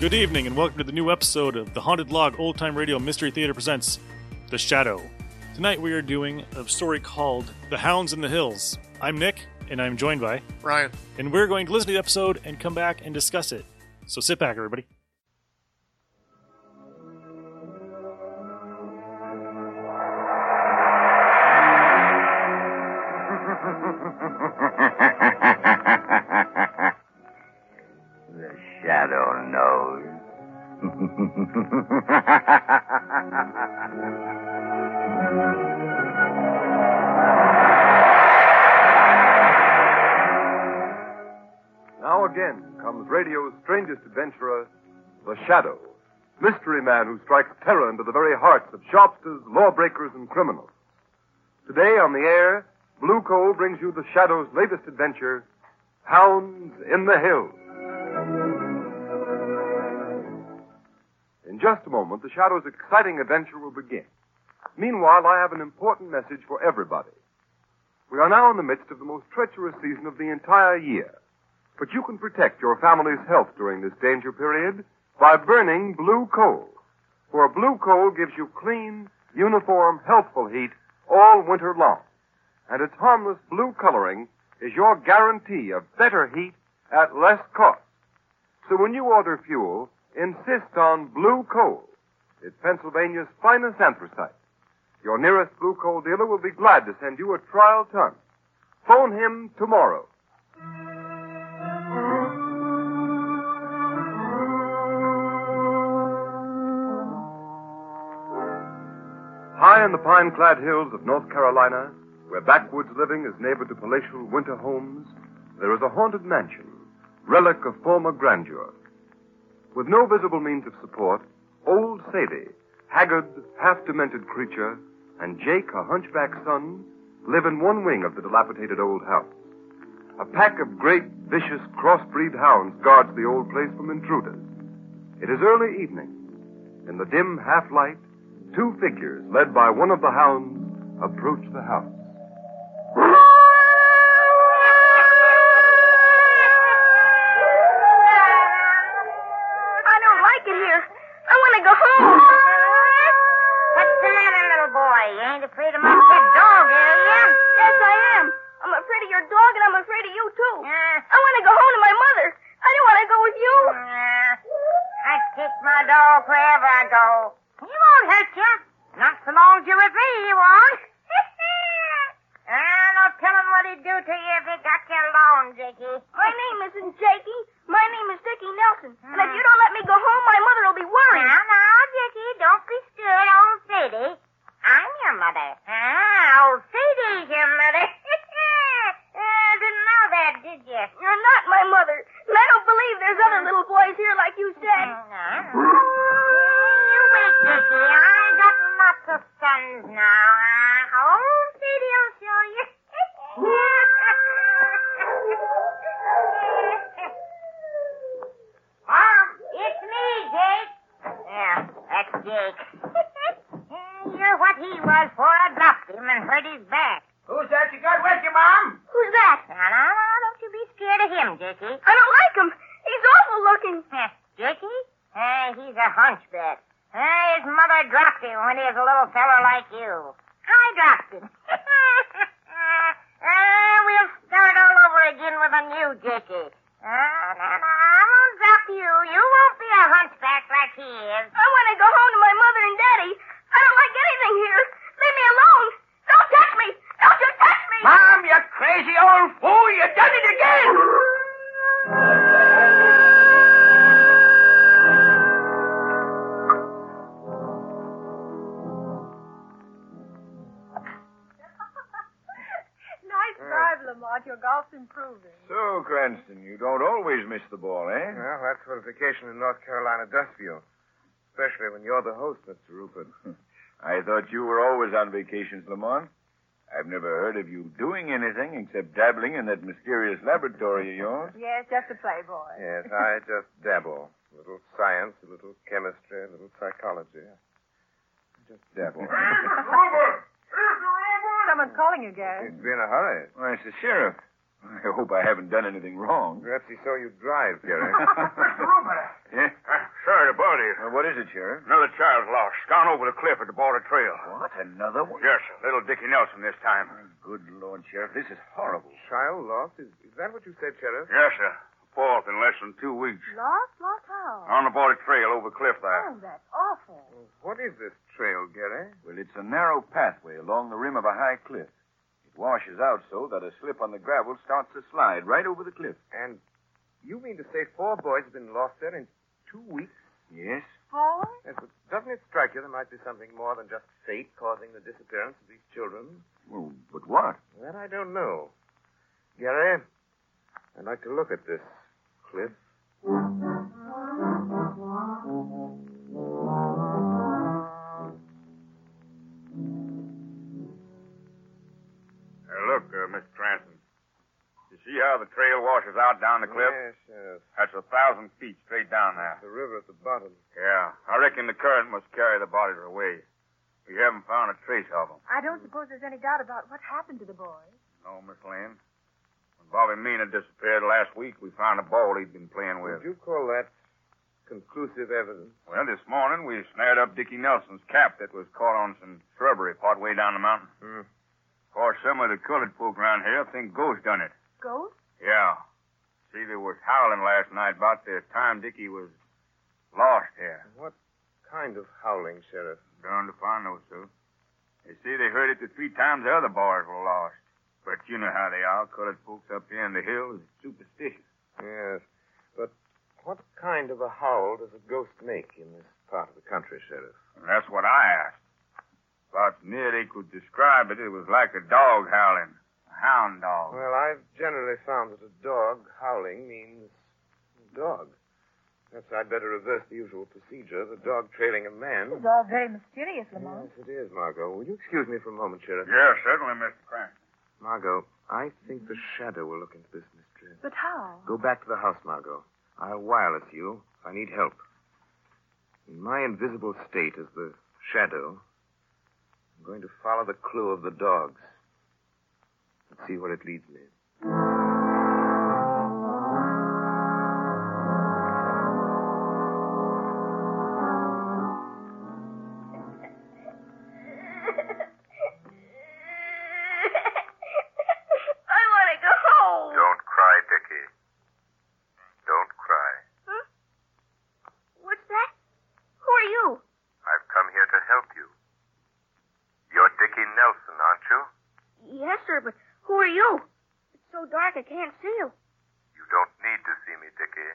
Good evening, and welcome to the new episode of the Haunted Log Old Time Radio Mystery Theater presents The Shadow. Tonight we are doing a story called The Hounds in the Hills. I'm Nick, and I'm joined by, Ryan. and we're going to listen to the episode and come back and discuss it. So sit back, everybody. The shadow knows. Now again comes radio's strangest adventurer, the Shadow, mystery man who strikes terror into the very hearts of shopsters, lawbreakers, and criminals. Today on the air, Blue Coal brings you the Shadow's latest adventure, Hounds in the Hills. Just a moment, the Shadow's exciting adventure will begin. Meanwhile, I have an important message for everybody. We are now in the midst of the most treacherous season of the entire year. But you can protect your family's health during this danger period by burning blue coal. For blue coal gives you clean, uniform, healthful heat all winter long. And its harmless blue coloring is your guarantee of better heat at less cost. So when you order fuel, insist on blue coal. It's Pennsylvania's finest anthracite. Your nearest blue coal dealer will be glad to send you a trial ton. Phone him tomorrow. High in the pine clad hills of North Carolina, where backwoods living is neighbor to palatial winter homes, there is a haunted mansion, relic of former grandeur. With no visible means of support, old Sadie, haggard, half demented creature, and Jake, a hunchback son, live in one wing of the dilapidated old house. A pack of great, vicious, crossbreed hounds guards the old place from intruders. It is early evening. In the dim half light, two figures, led by one of the hounds, approach the house. Did you? You're not my mother. And I don't believe there's other little boys here like you said. You wait, Dickie. I got lots of sons now. Uh, old Sadie will show you. Mom, it's me, Jake. Yeah, that's Jake. You're what he was before I dropped him and hurt his back. Who's that you got with you, Mom? Who's that? Now, now, now, don't you be scared of him, Jakey. I don't like him. He's awful looking. Jakey? Hey, he's a hunchback. Hey, his mother dropped him when he was a little fellow like you. I dropped him. uh, we'll start all over again with a new Jakey. Lamont. Improving. So, Cranston, you don't always miss the ball, eh? Well, that's what a vacation in North Carolina does for you. Especially when you're the host, Mr. Rupert. I thought you were always on vacations, Lamont. I've never heard of you doing anything except dabbling in that mysterious laboratory of yours. Yes, just a playboy. Yes, I just dabble. A little science, a little chemistry, a little psychology. Just dabble. Someone's calling you, Gary. He'd be in a hurry. Why, it's the sheriff. I hope I haven't done anything wrong. Perhaps he saw you drive, Gary. Mr. Rupert. Yeah? Uh, Sorry to bother you. what is it, Sheriff? Another child's lost. Gone over the cliff at the border trail. What? Another one? Yes, sir. Little Dickie Nelson this time. Good Lord, Sheriff. This is horrible. Child lost? Is, is that what you said, Sheriff? Yes, sir. Fourth in less than two weeks. Lost? Lost how? On the border trail over cliff there. Oh, that's awful. What is this trail, Gary? Well, it's a narrow pathway along the rim of a high cliff. It washes out so that a slip on the gravel starts to slide right over the cliff. And you mean to say four boys have been lost there in two weeks? Yes? Four? Yes, but doesn't it strike you there might be something more than just fate causing the disappearance of these children? Well, but what? That I don't know. Gary, I'd like to look at this cliff. Look, uh, Mr. Cranston. You see how the trail washes out down the cliff? Yes, Sheriff. That's a thousand feet straight down there. The river at the bottom. Yeah, I reckon the current must carry the bodies away. We haven't found a trace of them. I don't suppose there's any doubt about what happened to the boys. No, Miss Lane. When Bobby Mina disappeared last week, we found a ball he'd been playing with. Would you call that conclusive evidence? Well, this morning we snared up Dickie Nelson's cap that was caught on some shrubbery part way down the mountain. Hmm. Of course, some of the colored folk around here think ghosts done it. Ghosts? Yeah. See, they was howling last night about the time Dickie was lost here. What kind of howling, Sheriff? Darned if I know, sir. They say they heard it the three times the other boys were lost. But you know how they are. Colored folks up here in the hills is superstitious. Yes. But what kind of a howl does a ghost make in this part of the country, Sheriff? And that's what I asked. About as near they could describe it, it was like a dog howling. A hound dog. Well, I've generally found that a dog howling means dog. Perhaps I'd better reverse the usual procedure. The dog trailing a man. It's all very mysterious, Lamont. Yes, it is, Margot. Will you excuse me for a moment, Sheriff? Yes, certainly, Mr. Cranston. Margot, I think the shadow will look into this mystery. But how? Go back to the house, Margot. I'll wireless you if I need help. In my invisible state as the shadow, I'm going to follow the clue of the dogs and see where it leads me. I want to go home. Don't cry, Dickie. Don't cry. Huh? What's that? Who are you? I've come here to help you. You're Dickie Nelson, aren't you? Yes, sir, but who are you? It's so dark I can't see you. You don't need to see me, Dickie.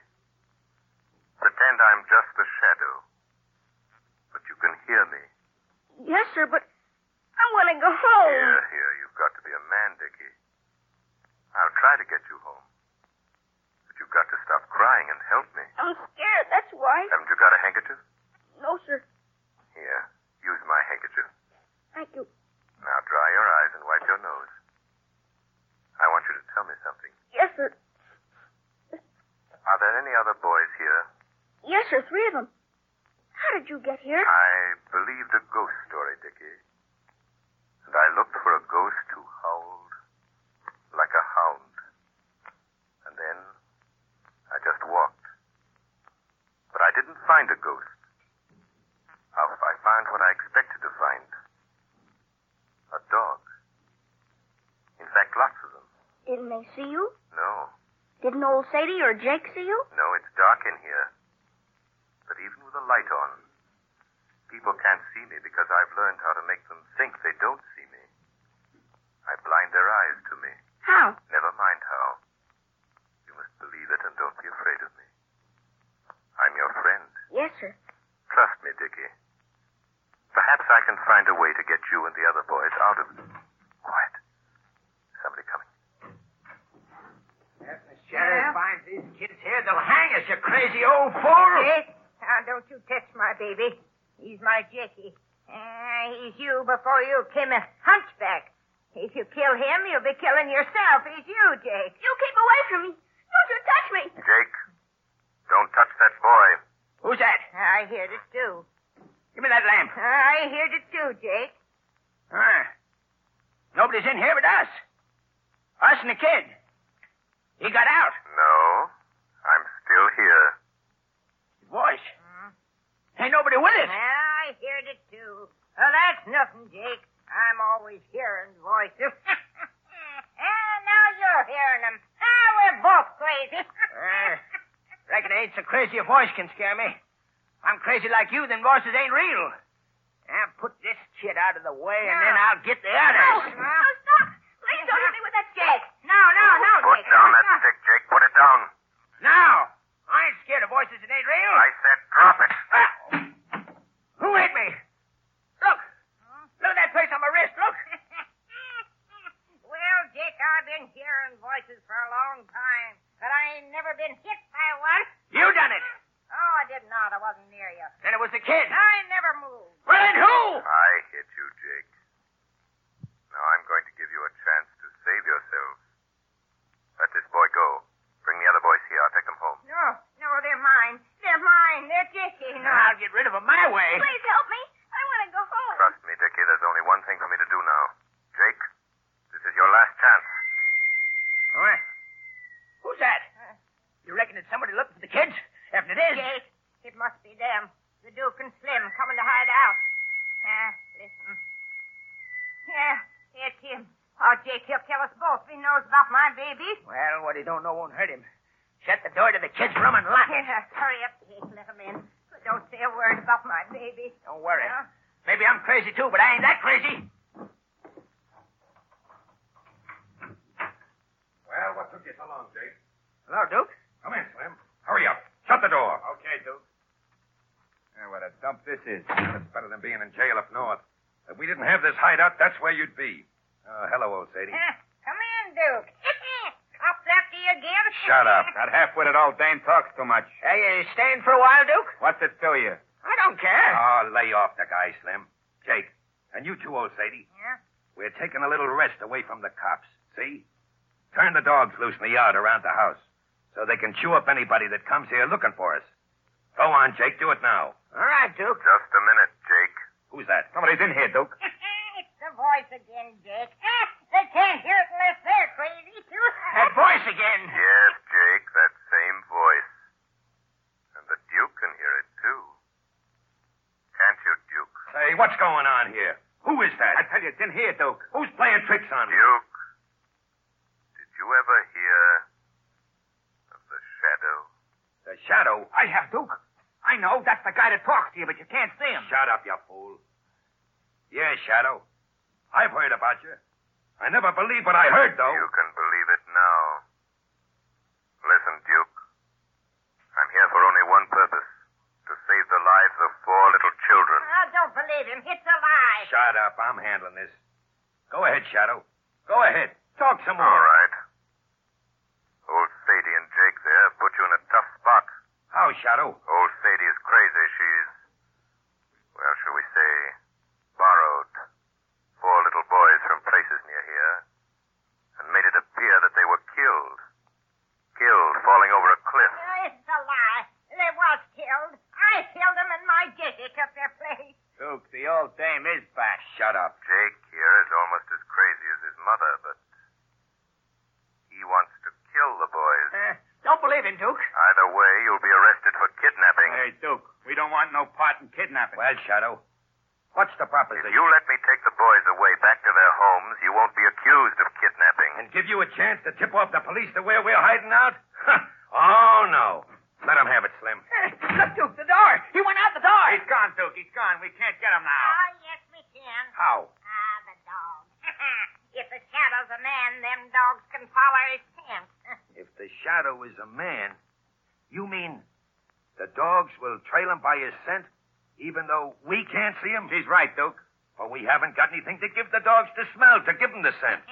Pretend I'm just a shadow. But you can hear me. Yes, sir, but I want to go home. Here, here, you've got to be a man, Dickie. I'll try to get you home. But you've got to stop crying and help me. I'm scared, that's why. Haven't you got a handkerchief? No, sir. Here, use my handkerchief. Thank you. Now dry your eyes and wipe your nose. I want you to tell me something. Yes, sir. Are there any other boys here? Yes, sir, three of them. How did you get here? I believed a ghost story, Dickie. And I looked for a ghost who howled like a hound. And then I just walked. But I didn't find a ghost. I I found what I expected to find. A dog. In fact, lots of them. Didn't they see you? No. Didn't old Sadie or Jake see you? No, it's dark in here. But even with a light on, people can't see me because I've learned how to make them think they don't see me. I blind their eyes to me. How? Never mind how. You must believe it and don't be afraid of me. I'm your friend. Yes, sir. Trust me, Dickie. Perhaps I can find a way to get you and the other boys out of it. Quiet. Somebody coming. If the sheriff finds these kids here, they'll hang us, you crazy old fool. Jake, now don't you touch my baby. He's my Jackie. Ah, he's you before you came a hunchback. If you kill him, you'll be killing yourself. He's you, Jake. You keep away from me. Don't you touch me. Jake, don't touch that boy. Who's that? I heard it too. Give me that lamp. I heard it too, Jake. Ah. Nobody's in here but us. Us and the kid. He got out. No, I'm still here. His voice. Ain't nobody with us. Well, I heard it too. Well, that's nothing, Jake. I'm always hearing voices. and now you're hearing them. Ah, we're both crazy. Uh, reckon it ain't so crazy a voice can scare me. If I'm crazy like you, then voices ain't real. Now put this kid out of the way, and then I'll get the No, others. no, no stop. Please don't hit me with that stick. No, no, no, Put Jake. down that stick, Jake. Put it down. Now, I ain't scared of voices that ain't real. I said drop it. Ah. Who hit me? Look. Look at that place on my wrist. Look. well, Jake, I've been hearing voices for a long time, but I ain't never been hit by one. You done it. Oh, I did not. I wasn't near you. Then it was the kid. I never moved. Well, then who? I hit you, Jake. Now I'm going to give you a chance to save yourselves. Let this boy go. Bring the other boys here. I'll take them home. No, no, they're mine. They're mine. They're Dickie. No. I'll get rid of them my way. Please help me. I want to go home. Trust me, Dickie. There's only one thing for me to do now. Jake, this is your last chance. What? Who's that? You reckon it's somebody looking for the kids? If it is, Jake, it must be them. The Duke and Slim coming to hide out. Ah, listen. Yeah, it's him. Oh, Jake, he'll tell us both if he knows about my baby. well, what he don't know won't hurt him. Shut the door to the kids' room and lock it. Yeah, hurry up, Jake. Let him in. But don't say a word about my baby. Don't worry. Yeah? Maybe I'm crazy too, but I ain't that crazy. Well, what took you so long, Jake? Hello, Duke. Come in, Slim. Hurry up. Shut the door. Okay, Duke. Yeah, what a dump this is. It's better than being in jail up north. If we didn't have this hideout, that's where you'd be. Uh, hello, old Sadie. Come in, Duke. Cops after you again? Shut up. That half-witted old dame talks too much. Hey, you staying for a while, Duke? What's it to you? I don't care. Oh, lay off the guy, Slim. Jake, and you too, old Sadie. Yeah? We're taking a little rest away from the cops. See? Turn the dogs loose in the yard around the house so they can chew up anybody that comes here looking for us. Go on, Jake. Do it now. All right, Duke. Just a minute, Jake. Who's that? Somebody's in here, Duke. it's voice again, Jake. Ah, they can't hear it unless they're crazy, too. That voice again. Yes, Jake, that same voice. And the Duke can hear it, too. Can't you, Duke? Say, what's going on here? Who is that? I tell you, it's in here, Duke. Who's playing tricks on me? Duke, did you ever hear of the shadow? The shadow. I have, Duke. I know. That's the guy that talks to you, but you can't see him. Shut up, you fool. Yeah, Shadow. I've heard about you. I never believed what I heard, though. You can believe it now. Listen, Duke. I'm here for only one purpose. To save the lives of four little children. I don't believe him. It's a lie. Shut up. I'm handling this. Go ahead, Shadow. Go ahead. Talk some more. All right. Old Sadie and Jake there have put you in a tough spot. How, Shadow? Old Sadie is crazy. She's, well, shall we say, borrowed four little boys from places near here and made it appear that they were killed. Killed falling over a cliff. Uh, It's a lie. They was killed. I killed them, and my Dickie took their place. Duke, the old dame is back. Shut up. Jake here is almost as crazy as his mother, but he wants to kill the boys. Uh, don't believe him, Duke. Either way, you'll be arrested for kidnapping. Hey, Duke, we don't want no part in kidnapping. Well, Shadow, what's the If proposition? you let me take the boys away back to their homes, you won't be accused of kidnapping. And give you a chance to tip off the police to where we're hiding out? Huh. oh, no. Let him have it, Slim. Uh, look, Duke, the door. He went out the door. He's gone, Duke. He's gone. We can't get him now. Oh, yes, we can. How? Ah, the dog. if the shadow's a man, them dogs can follow his scent. If the shadow is a man, you mean the dogs will trail him by his scent, even though we can't see him? She's right, Duke. For we haven't got anything to give the dogs to smell to give them the scent.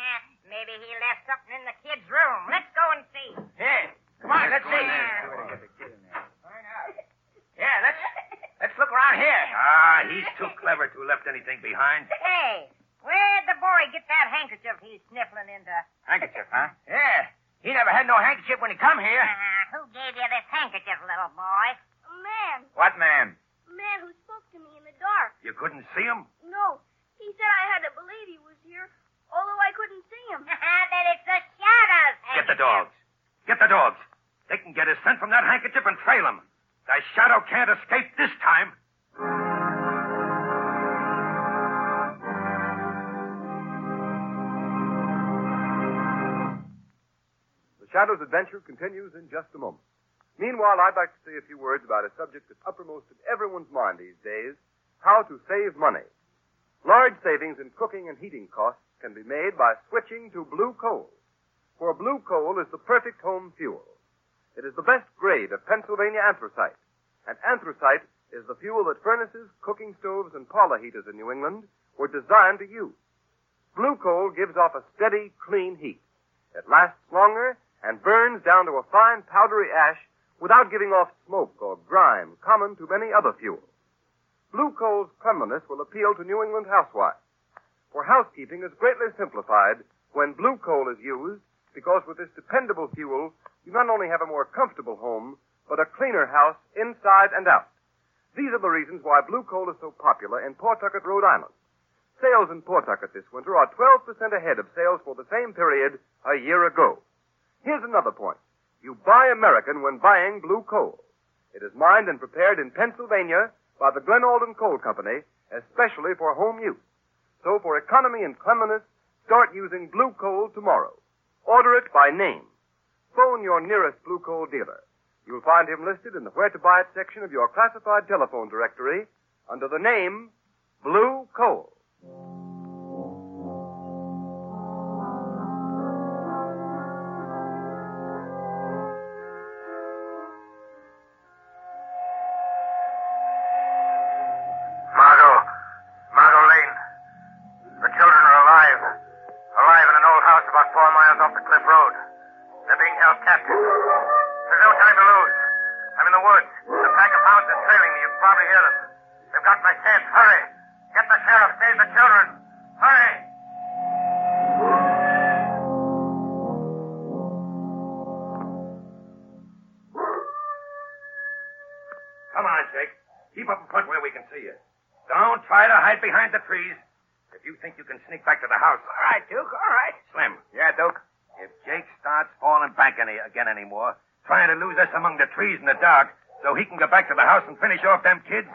Maybe he left something in the kid's room. Let's go and see. Yeah. Come on, let's see. Yeah, let's let's look around here. Ah, he's too clever to have left anything behind. Hey, where'd the boy get that handkerchief he's sniffling into? Handkerchief, huh? Yeah. He never had no handkerchief when he come here. Uh, who gave you this handkerchief, little boy? A man. What man Salem, thy shadow can't escape this time. The Shadow's adventure continues in just a moment. Meanwhile, I'd like to say a few words about a subject that's uppermost in everyone's mind these days how to save money. Large savings in cooking and heating costs can be made by switching to blue coal. For blue coal is the perfect home fuel. It is the best grade of Pennsylvania anthracite. And anthracite is the fuel that furnaces, cooking stoves, and parlor heaters in New England were designed to use. Blue coal gives off a steady, clean heat. It lasts longer and burns down to a fine, powdery ash without giving off smoke or grime common to many other fuels. Blue coal's cleanliness will appeal to New England housewives. For housekeeping is greatly simplified when blue coal is used because with this dependable fuel, you not only have a more comfortable home, but a cleaner house inside and out. These are the reasons why blue coal is so popular in Pawtucket, Rhode Island. Sales in Pawtucket this winter are 12% ahead of sales for the same period a year ago. Here's another point. You buy American when buying blue coal. It is mined and prepared in Pennsylvania by the Glen Alden Coal Company, especially for home use. So for economy and cleanliness, start using blue coal tomorrow. Order it by name. Phone your nearest blue coal dealer. You'll find him listed in the Where to Buy It section of your classified telephone directory under the name Blue Coal. Come on, Jake. Keep up in front where we can see you. Don't try to hide behind the trees. If you think you can sneak back to the house. All right, Duke, all right. Slim. Yeah, Duke. If Jake starts falling back any, again anymore, trying to lose us among the trees in the dark so he can go back to the house and finish off them kids,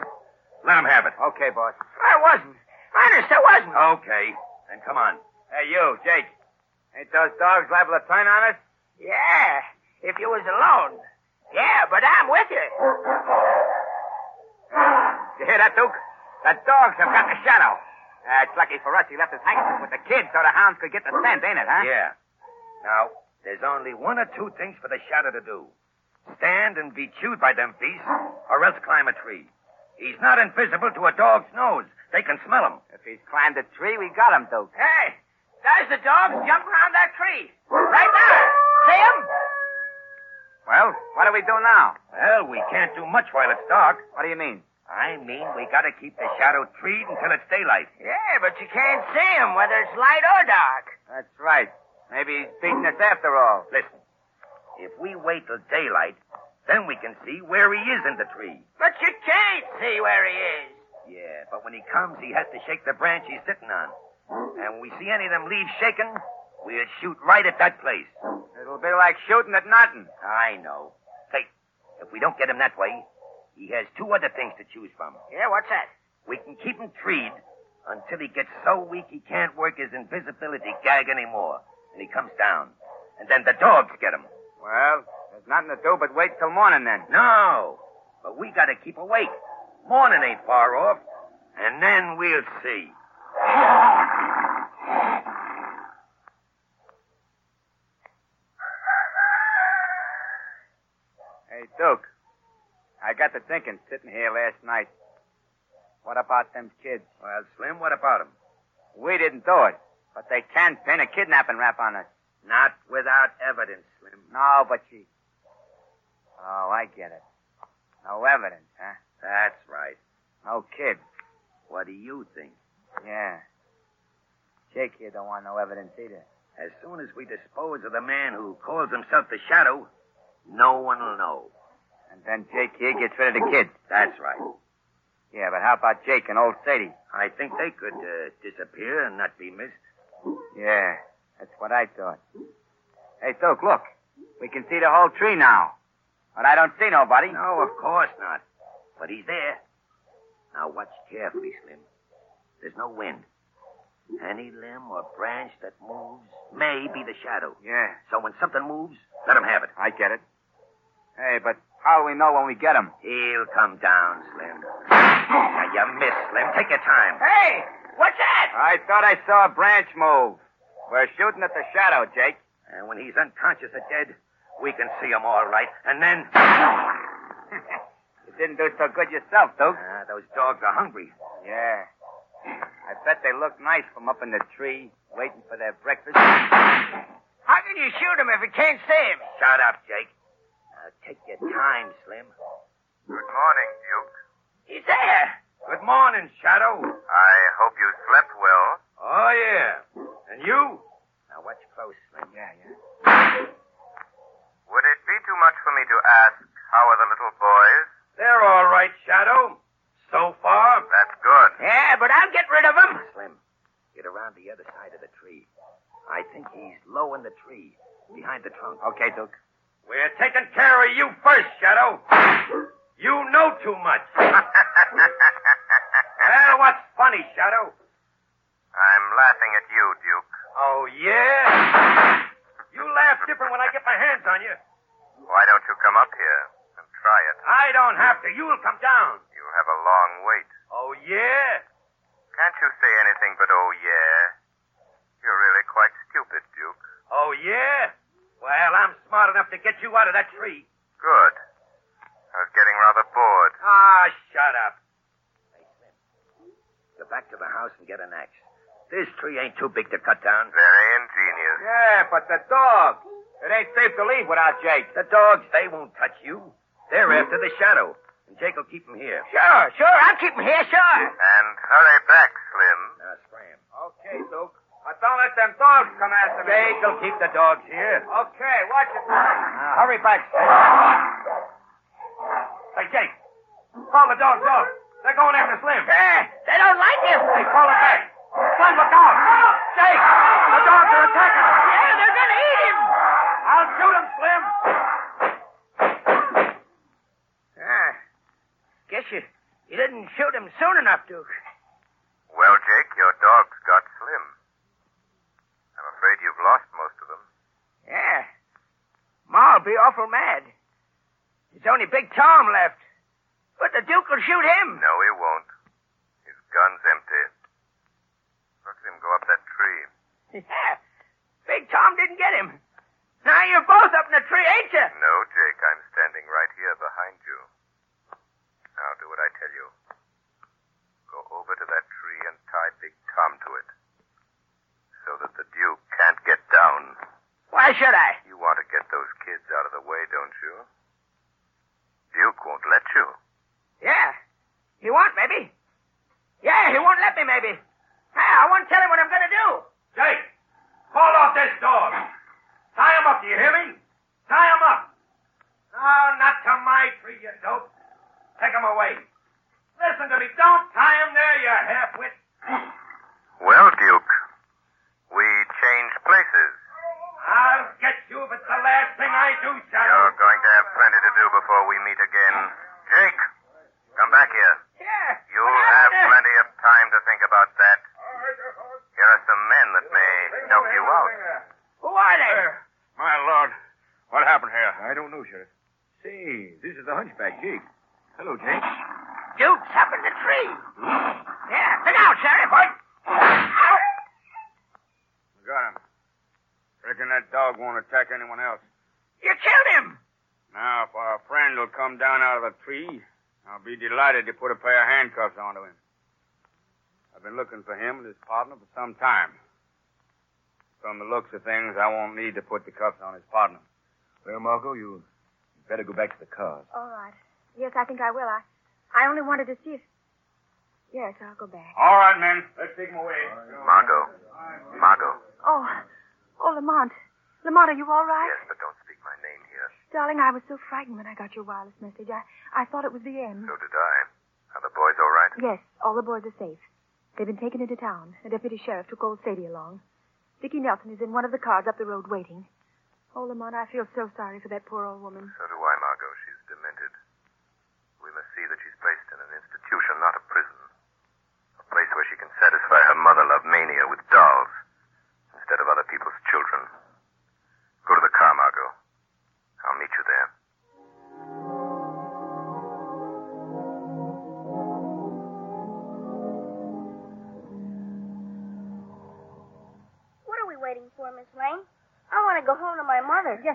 let him have it. Okay, boss. I wasn't. Honest, I wasn't. Okay. Then come on. Hey, you, Jake. Ain't those dogs liable to turn on us? Yeah, if you was alone. Yeah, but I'm with you. You hear that, Duke? The dogs have got the shadow. Uh, it's lucky for us he left his handkerchief with the kids so the hounds could get the scent, ain't it, huh? Yeah. Now, there's only one or two things for the shadow to do. Stand and be chewed by them beasts, or else climb a tree. He's not invisible to a dog's nose. They can smell him. If he's climbed a tree, we got him, Duke. Hey, there's the dogs jumping around that tree. Right there. See 'em? Well, what do we do now? Well, we can't do much while it's dark. What do you mean? I mean, we gotta keep the shadow treed until it's daylight. Yeah, but you can't see him, whether it's light or dark. That's right. Maybe he's beating us after all. Listen, if we wait till daylight, then we can see where he is in the tree. But you can't see where he is. Yeah, but when he comes, he has to shake the branch he's sitting on. And when we see any of them leaves shaking, we'll shoot right at that place. It'll be like shooting at nothing. I know. Say, if we don't get him that way, he has two other things to choose from. Yeah, what's that? We can keep him treed until he gets so weak he can't work his invisibility gag anymore, and he comes down. And then the dogs get him. Well, there's nothing to do but wait till morning then. No, but we gotta keep awake. Morning ain't far off, and then we'll see. Hey, Duke. I got to thinking sitting here last night. What about them kids? Well, Slim, what about him? We didn't do it, but they can pin a kidnapping rap on us. Not without evidence, Slim. No, but she. Oh, I get it. No evidence, huh? That's right. No kid. What do you think? Yeah. Jake here don't want no evidence either. As soon as we dispose of the man who calls himself the Shadow, no one will know. And then Jake here gets rid of the kids. That's right. Yeah, but how about Jake and old Sadie? I think they could uh, disappear and not be missed. Yeah, that's what I thought. Hey, Duke, look. We can see the whole tree now. But I don't see nobody. No, of course not. But he's there. Now watch carefully, Slim. There's no wind. Any limb or branch that moves may be the shadow. Yeah, So when something moves, let him have it. I get it. Hey, but how do we know when we get him? He'll come down, Slim. Now, you missed, Slim. Take your time. Hey, what's that? I thought I saw a branch move. We're shooting at the shadow, Jake. And when he's unconscious or dead, we can see him all right. And then. you didn't do so good yourself, Duke. Ah, those dogs are hungry. Yeah. I bet they look nice from up in the tree, waiting for their breakfast. How can you shoot him if you can't see him? Shut up, Jake. Now, take your time, Slim. Good morning, Duke. He's there. Good morning, Shadow. I hope you slept well. Oh, yeah. And you? Now, watch close, Slim. Yeah, yeah. Would it be too much for me to ask how are the little boys? They're all right, Shadow. So far. That's good. Yeah, but I'll get rid of them. Slim, get around the other side of the tree. I think he's low in the tree, behind the trunk. Okay, Duke. We're taking care of you first, Shadow. You know too much. well, what's funny, Shadow? I'm laughing at you, Duke. Oh, yeah? You laugh different when I get my hands on you. Why don't you come up here and try it? I don't have to. You'll come down. You'll have a long wait. Oh, yeah? Can't you say anything but oh yeah? You're really quite stupid, Duke. Oh, yeah? Well, I'm smart enough to get you out of that tree. Good. I was getting rather bored. Ah, shut up. Hey, Slim. Go back to the house and get an axe. This tree ain't too big to cut down. Very ingenious. Yeah, but the dog. It ain't safe to leave without Jake. The dogs, they won't touch you. They're after the shadow. And Jake will keep them here. Sure, sure. I'll keep him here, sure. And hurry back, Slim. Now, scram. Okay, Duke. But don't let them dogs come after me. Jake will keep the dogs here. Okay, watch it. Now, hurry back, Hey, Jake. Call the dogs off. They're going after Slim. Eh, they don't like him. Hey, call it back. Slim, look out. Jake, the dogs are attacking him. Yeah, they're gonna eat him. I'll shoot him, Slim. Ah, guess you, you didn't shoot him soon enough, Duke. Well, Jake, your dogs got Slim. I'm afraid you've lost most of them. Yeah. Ma'll be awful mad. There's only Big Tom left. But the Duke will shoot him. No, he won't. His gun's empty. Look at him go up that tree. Yeah. Big Tom didn't get him. Now you're both up in the tree, ain't you? No, Jake, I'm standing right here behind you. Now do what I tell you. Go over to that tree and tie Big Tom to it. So that the Duke can't get down. Why should I? You want to get those kids out of the way, don't you? Duke won't let you. Yeah. He won't, maybe. Yeah, he won't let me, maybe. Hey, I won't tell him what I'm gonna do. Jake, call off this dog. Tie him up, do you hear me? Tie him up. No, not to my tree, you dope. Take him away. Listen to me. Don't tie him there, you half-wit. Well, Duke, we change places. I'll get you if it's the last thing I do, Shadow. You're going to have plenty to do before we meet again. Jake, come back here. Yeah. You'll have plenty of time to think about that. Here are some men that may help you out. Who are they? Uh, my lord, what happened here? I don't know, Sheriff. Say, this is the hunchback, Jake. Hello, Jake. Duke's up in the tree. Hmm? Yeah, look out, Sheriff. Got him. Reckon that dog won't attack anyone else. You killed him. Now, if our friend will come down out of the tree, I'll be delighted to put a pair of handcuffs onto him. I've been looking for him and his partner for some time. From the looks of things, I won't need to put the cuffs on his partner. Well, Margot, you better go back to the cars. All right. Yes, I think I will. I, I only wanted to see if. Yes, I'll go back. All right, men. Let's take him away. Margot. Margot. Oh, oh, Lamont. Lamont, are you all right? Yes, but don't speak my name here. Darling, I was so frightened when I got your wireless message. I, I thought it was the end. So did I. Are the boys all right? Yes, all the boys are safe. They've been taken into town. The deputy sheriff took old Sadie along. Dickie Nelson is in one of the cars up the road waiting. Oh, Lamont, I feel so sorry for that poor old woman. So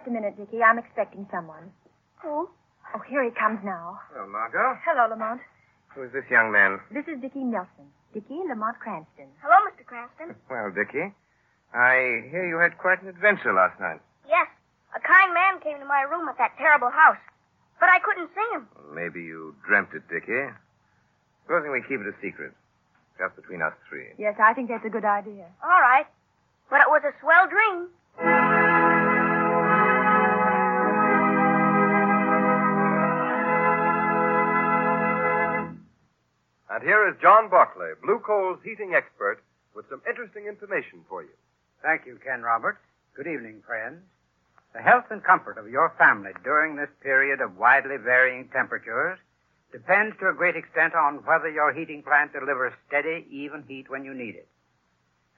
Just a minute, Dickie. I'm expecting someone. Who? Oh, here he comes now. Hello, Margot, Hello, Lamont. who's this young man? This is Dickie Nelson. Dickie Lamont Cranston. Hello, Mr. Cranston. Well, Dickie, I hear you had quite an adventure last night. Yes, a kind man came to my room at that terrible house, but I couldn't see him. Maybe you dreamt it, Dickie. Supposing we keep it a secret, just between us three. Yes, I think that's a good idea. All right, but it was a swell dream. Is John Barclay, Blue Coal's heating expert, with some interesting information for you. Thank you, Ken Roberts. Good evening, friends. The health and comfort of your family during this period of widely varying temperatures depends to a great extent on whether your heating plant delivers steady, even heat when you need it.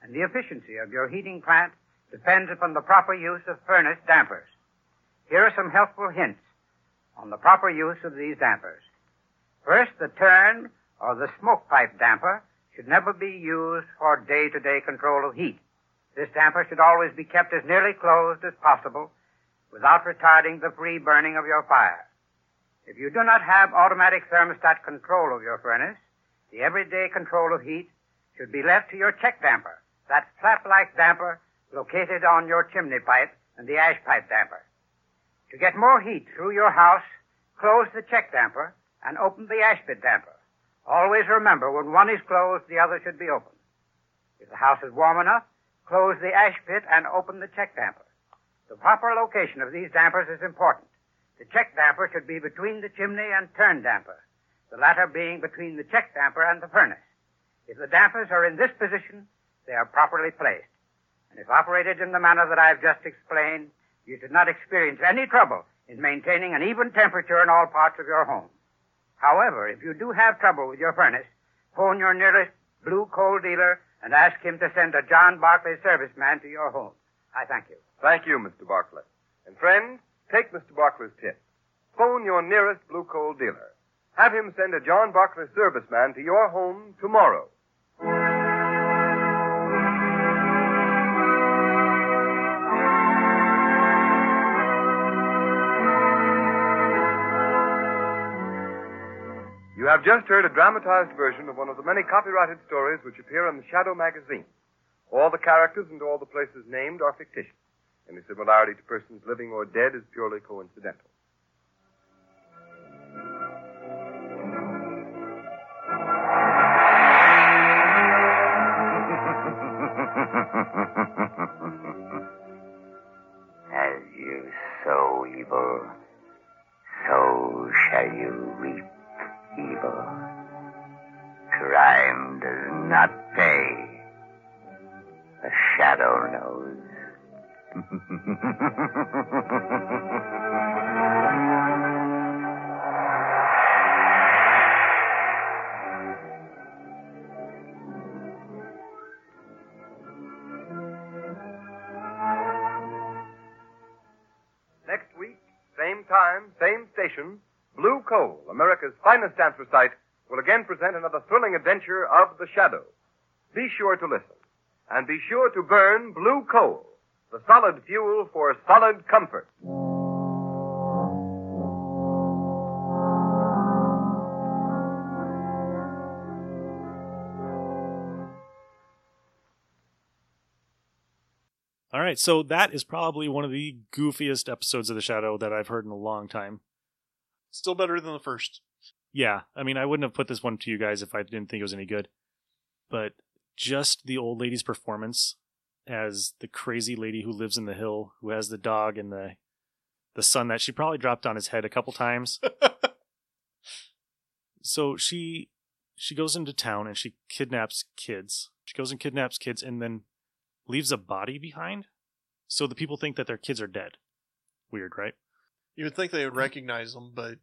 And the efficiency of your heating plant depends upon the proper use of furnace dampers. Here are some helpful hints on the proper use of these dampers. First, the turn or the smoke pipe damper should never be used for day-to-day control of heat. This damper should always be kept as nearly closed as possible without retarding the free burning of your fire. If you do not have automatic thermostat control of your furnace, the everyday control of heat should be left to your check damper, that flap-like damper located on your chimney pipe and the ash pit damper. To get more heat through your house, close the check damper and open the ash pit damper. Always remember, when one is closed, the other should be open. If the house is warm enough, close the ash pit and open the check damper. The proper location of these dampers is important. The check damper should be between the chimney and turn damper, the latter being between the check damper and the furnace. If the dampers are in this position, they are properly placed. And if operated in the manner that I have just explained, you should not experience any trouble in maintaining an even temperature in all parts of your home. However, if you do have trouble with your furnace, phone your nearest blue coal dealer and ask him to send a John Barclay serviceman to your home. I thank you. Thank you, Mr. Barclay. And friends, take Mr. Barclay's tip. Phone your nearest blue coal dealer. Have him send a John Barclay serviceman to your home tomorrow. You have just heard a dramatized version of one of the many copyrighted stories which appear in the Shadow magazine. All the characters and all the places named are fictitious. Any similarity to persons living or dead is purely coincidental. As you sow evil, so shall you reap not pay. The shadow knows. Next week, same time, same station, Blue Coal, America's finest anthracite, will again present another thrilling adventure of the shadow. Be sure to listen. And be sure to burn blue coal, the solid fuel for solid comfort. All right, so that is probably one of the goofiest episodes of The Shadow that I've heard in a long time. Still better than the first. Yeah, I mean, I wouldn't have put this one to you guys if I didn't think it was any good. But just the old lady's performance as the crazy lady who lives in the hill, who has the dog and the the son that she probably dropped on his head a couple times. so she she goes into town and she kidnaps kids. She goes and kidnaps kids and then leaves a body behind. So the people think that their kids are dead. Weird, right? You would think they would recognize them, but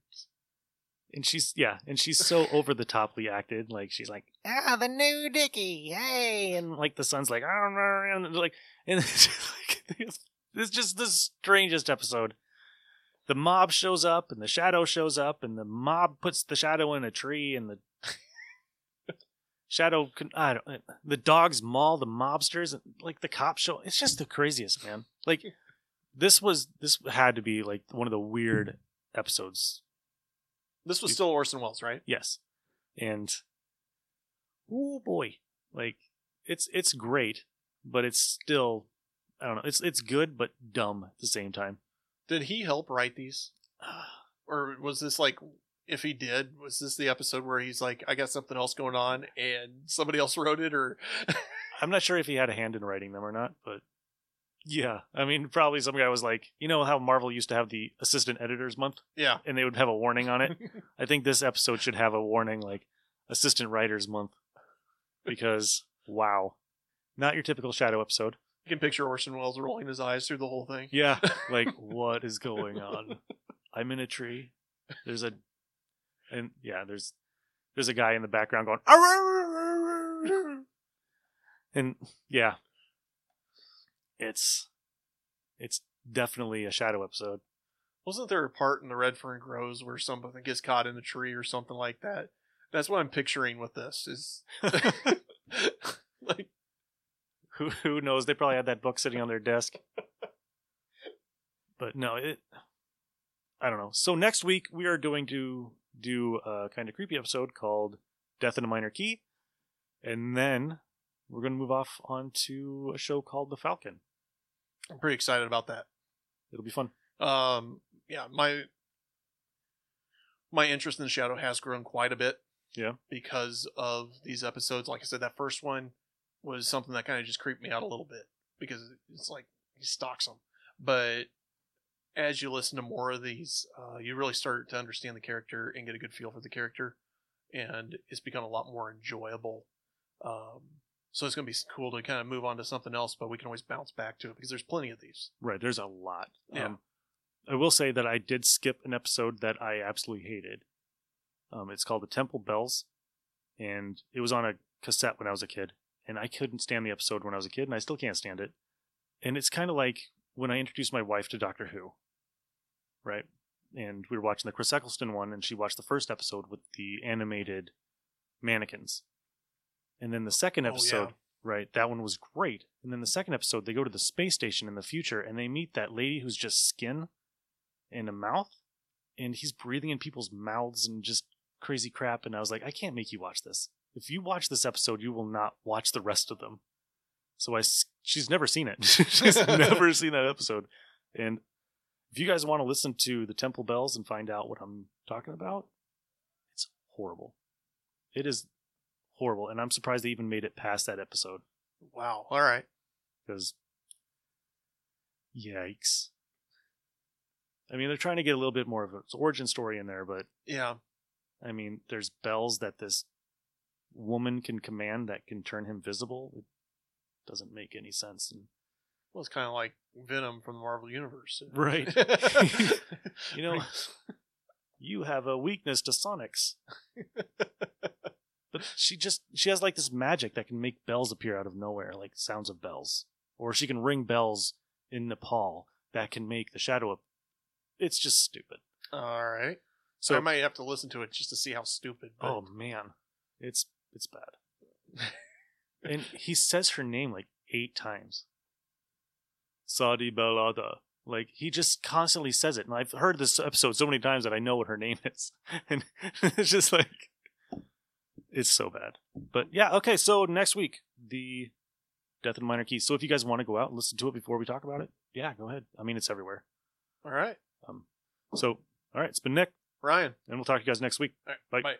and she's yeah, and she's so over the toply acted. Like she's like, ah, the new Dickie, hey, and like the son's like, ah, and like, and it's just like, just the strangest episode. The mob shows up, and the shadow shows up, and the mob puts the shadow in a tree, and the shadow, I don't, the dogs maul the mobsters, and like the cops show. It's just the craziest, man. Like this was this had to be like one of the weird episodes This was still Orson Welles, right? Yes. And oh boy, like it's it's great, but it's still I don't know. It's it's good but dumb at the same time. Did he help write these? Or was this like if he did, was this the episode where he's like, I got something else going on and somebody else wrote it or I'm not sure if he had a hand in writing them or not, but yeah, I mean, probably some guy was like, you know how Marvel used to have the assistant editors month, Yeah. and they would have a warning on it. I think this episode should have a warning like assistant writers month because wow, not your typical Shadow episode. You can picture Orson Welles rolling his eyes through the whole thing. Yeah, like what is going on? I'm in a tree. There's a, and yeah, there's there's a guy in the background going, "Arr!" and yeah, it's it's definitely a shadow episode. Wasn't there a part in the Red Fern Grows where somebody gets caught in a tree or something like that? That's what I'm picturing with this. Is like Who who knows? They probably had that book sitting on their desk. But no, it. I don't know. So next week we are going to do a kind of creepy episode called "Death in a Minor Key," and then we're going to move off onto a show called The Falcon. I'm pretty excited about that. It'll be fun. Um, yeah, my my interest in the shadow has grown quite a bit. Yeah. because of these episodes. Like I said, that first one was something that kind of just creeped me out a little bit because it's like he stalks them. But as you listen to more of these, uh, you really start to understand the character and get a good feel for the character, and it's become a lot more enjoyable. Um, so it's going to be cool to kind of move on to something else, but we can always bounce back to it because there's plenty of these. Right. There's a lot. Yeah. Um, I will say that I did skip an episode that I absolutely hated. Um, it's called The Temple Bells, and it was on a cassette when I was a kid, and I couldn't stand the episode when I was a kid, and I still can't stand it. And it's kind of like when I introduced my wife to Doctor Who, right? And we were watching the Chris Eccleston one, and she watched the first episode with the animated mannequins. And then the second Oh, episode, yeah. right, that one was great. And then the second episode, they go to the space station in the future, and they meet that lady who's just skin and a mouth, and he's breathing in people's mouths and just crazy crap. And I was like, I can't make you watch this. If you watch this episode, you will not watch the rest of them. So I, she's never seen it. she's never seen that episode. And if you guys want to listen to the Temple Bells and find out what I'm talking about, it's horrible. It is horrible, and I'm surprised they even made it past that episode. Wow. All right. Because, yikes. I mean, they're trying to get a little bit more of its origin story in there, but Yeah. I mean, there's bells that this woman can command that can turn him visible. It doesn't make any sense. And Well, it's kind of like Venom from the Marvel Universe. Right. you know, you have a weakness to sonics. but she just she has like this magic that can make bells appear out of nowhere, like sounds of bells. Or she can ring bells in Nepal that can make the shadow up. It's just stupid. All right. So So I might have to listen to it just to see how stupid. But Oh man, it's it's bad. and he says her name like eight times. Sadi Belada. Like he just constantly says it, and I've heard this episode so many times that I know what her name is, and it's just like it's so bad. But yeah, okay. So next week, the Death in Minor Keys. So if you guys want to go out and listen to it before we talk about it, yeah, go ahead. I mean, it's everywhere. All right. Um. So all right, it's been Nick, Ryan. and we'll talk to you guys next week. All right. Bye. Bye.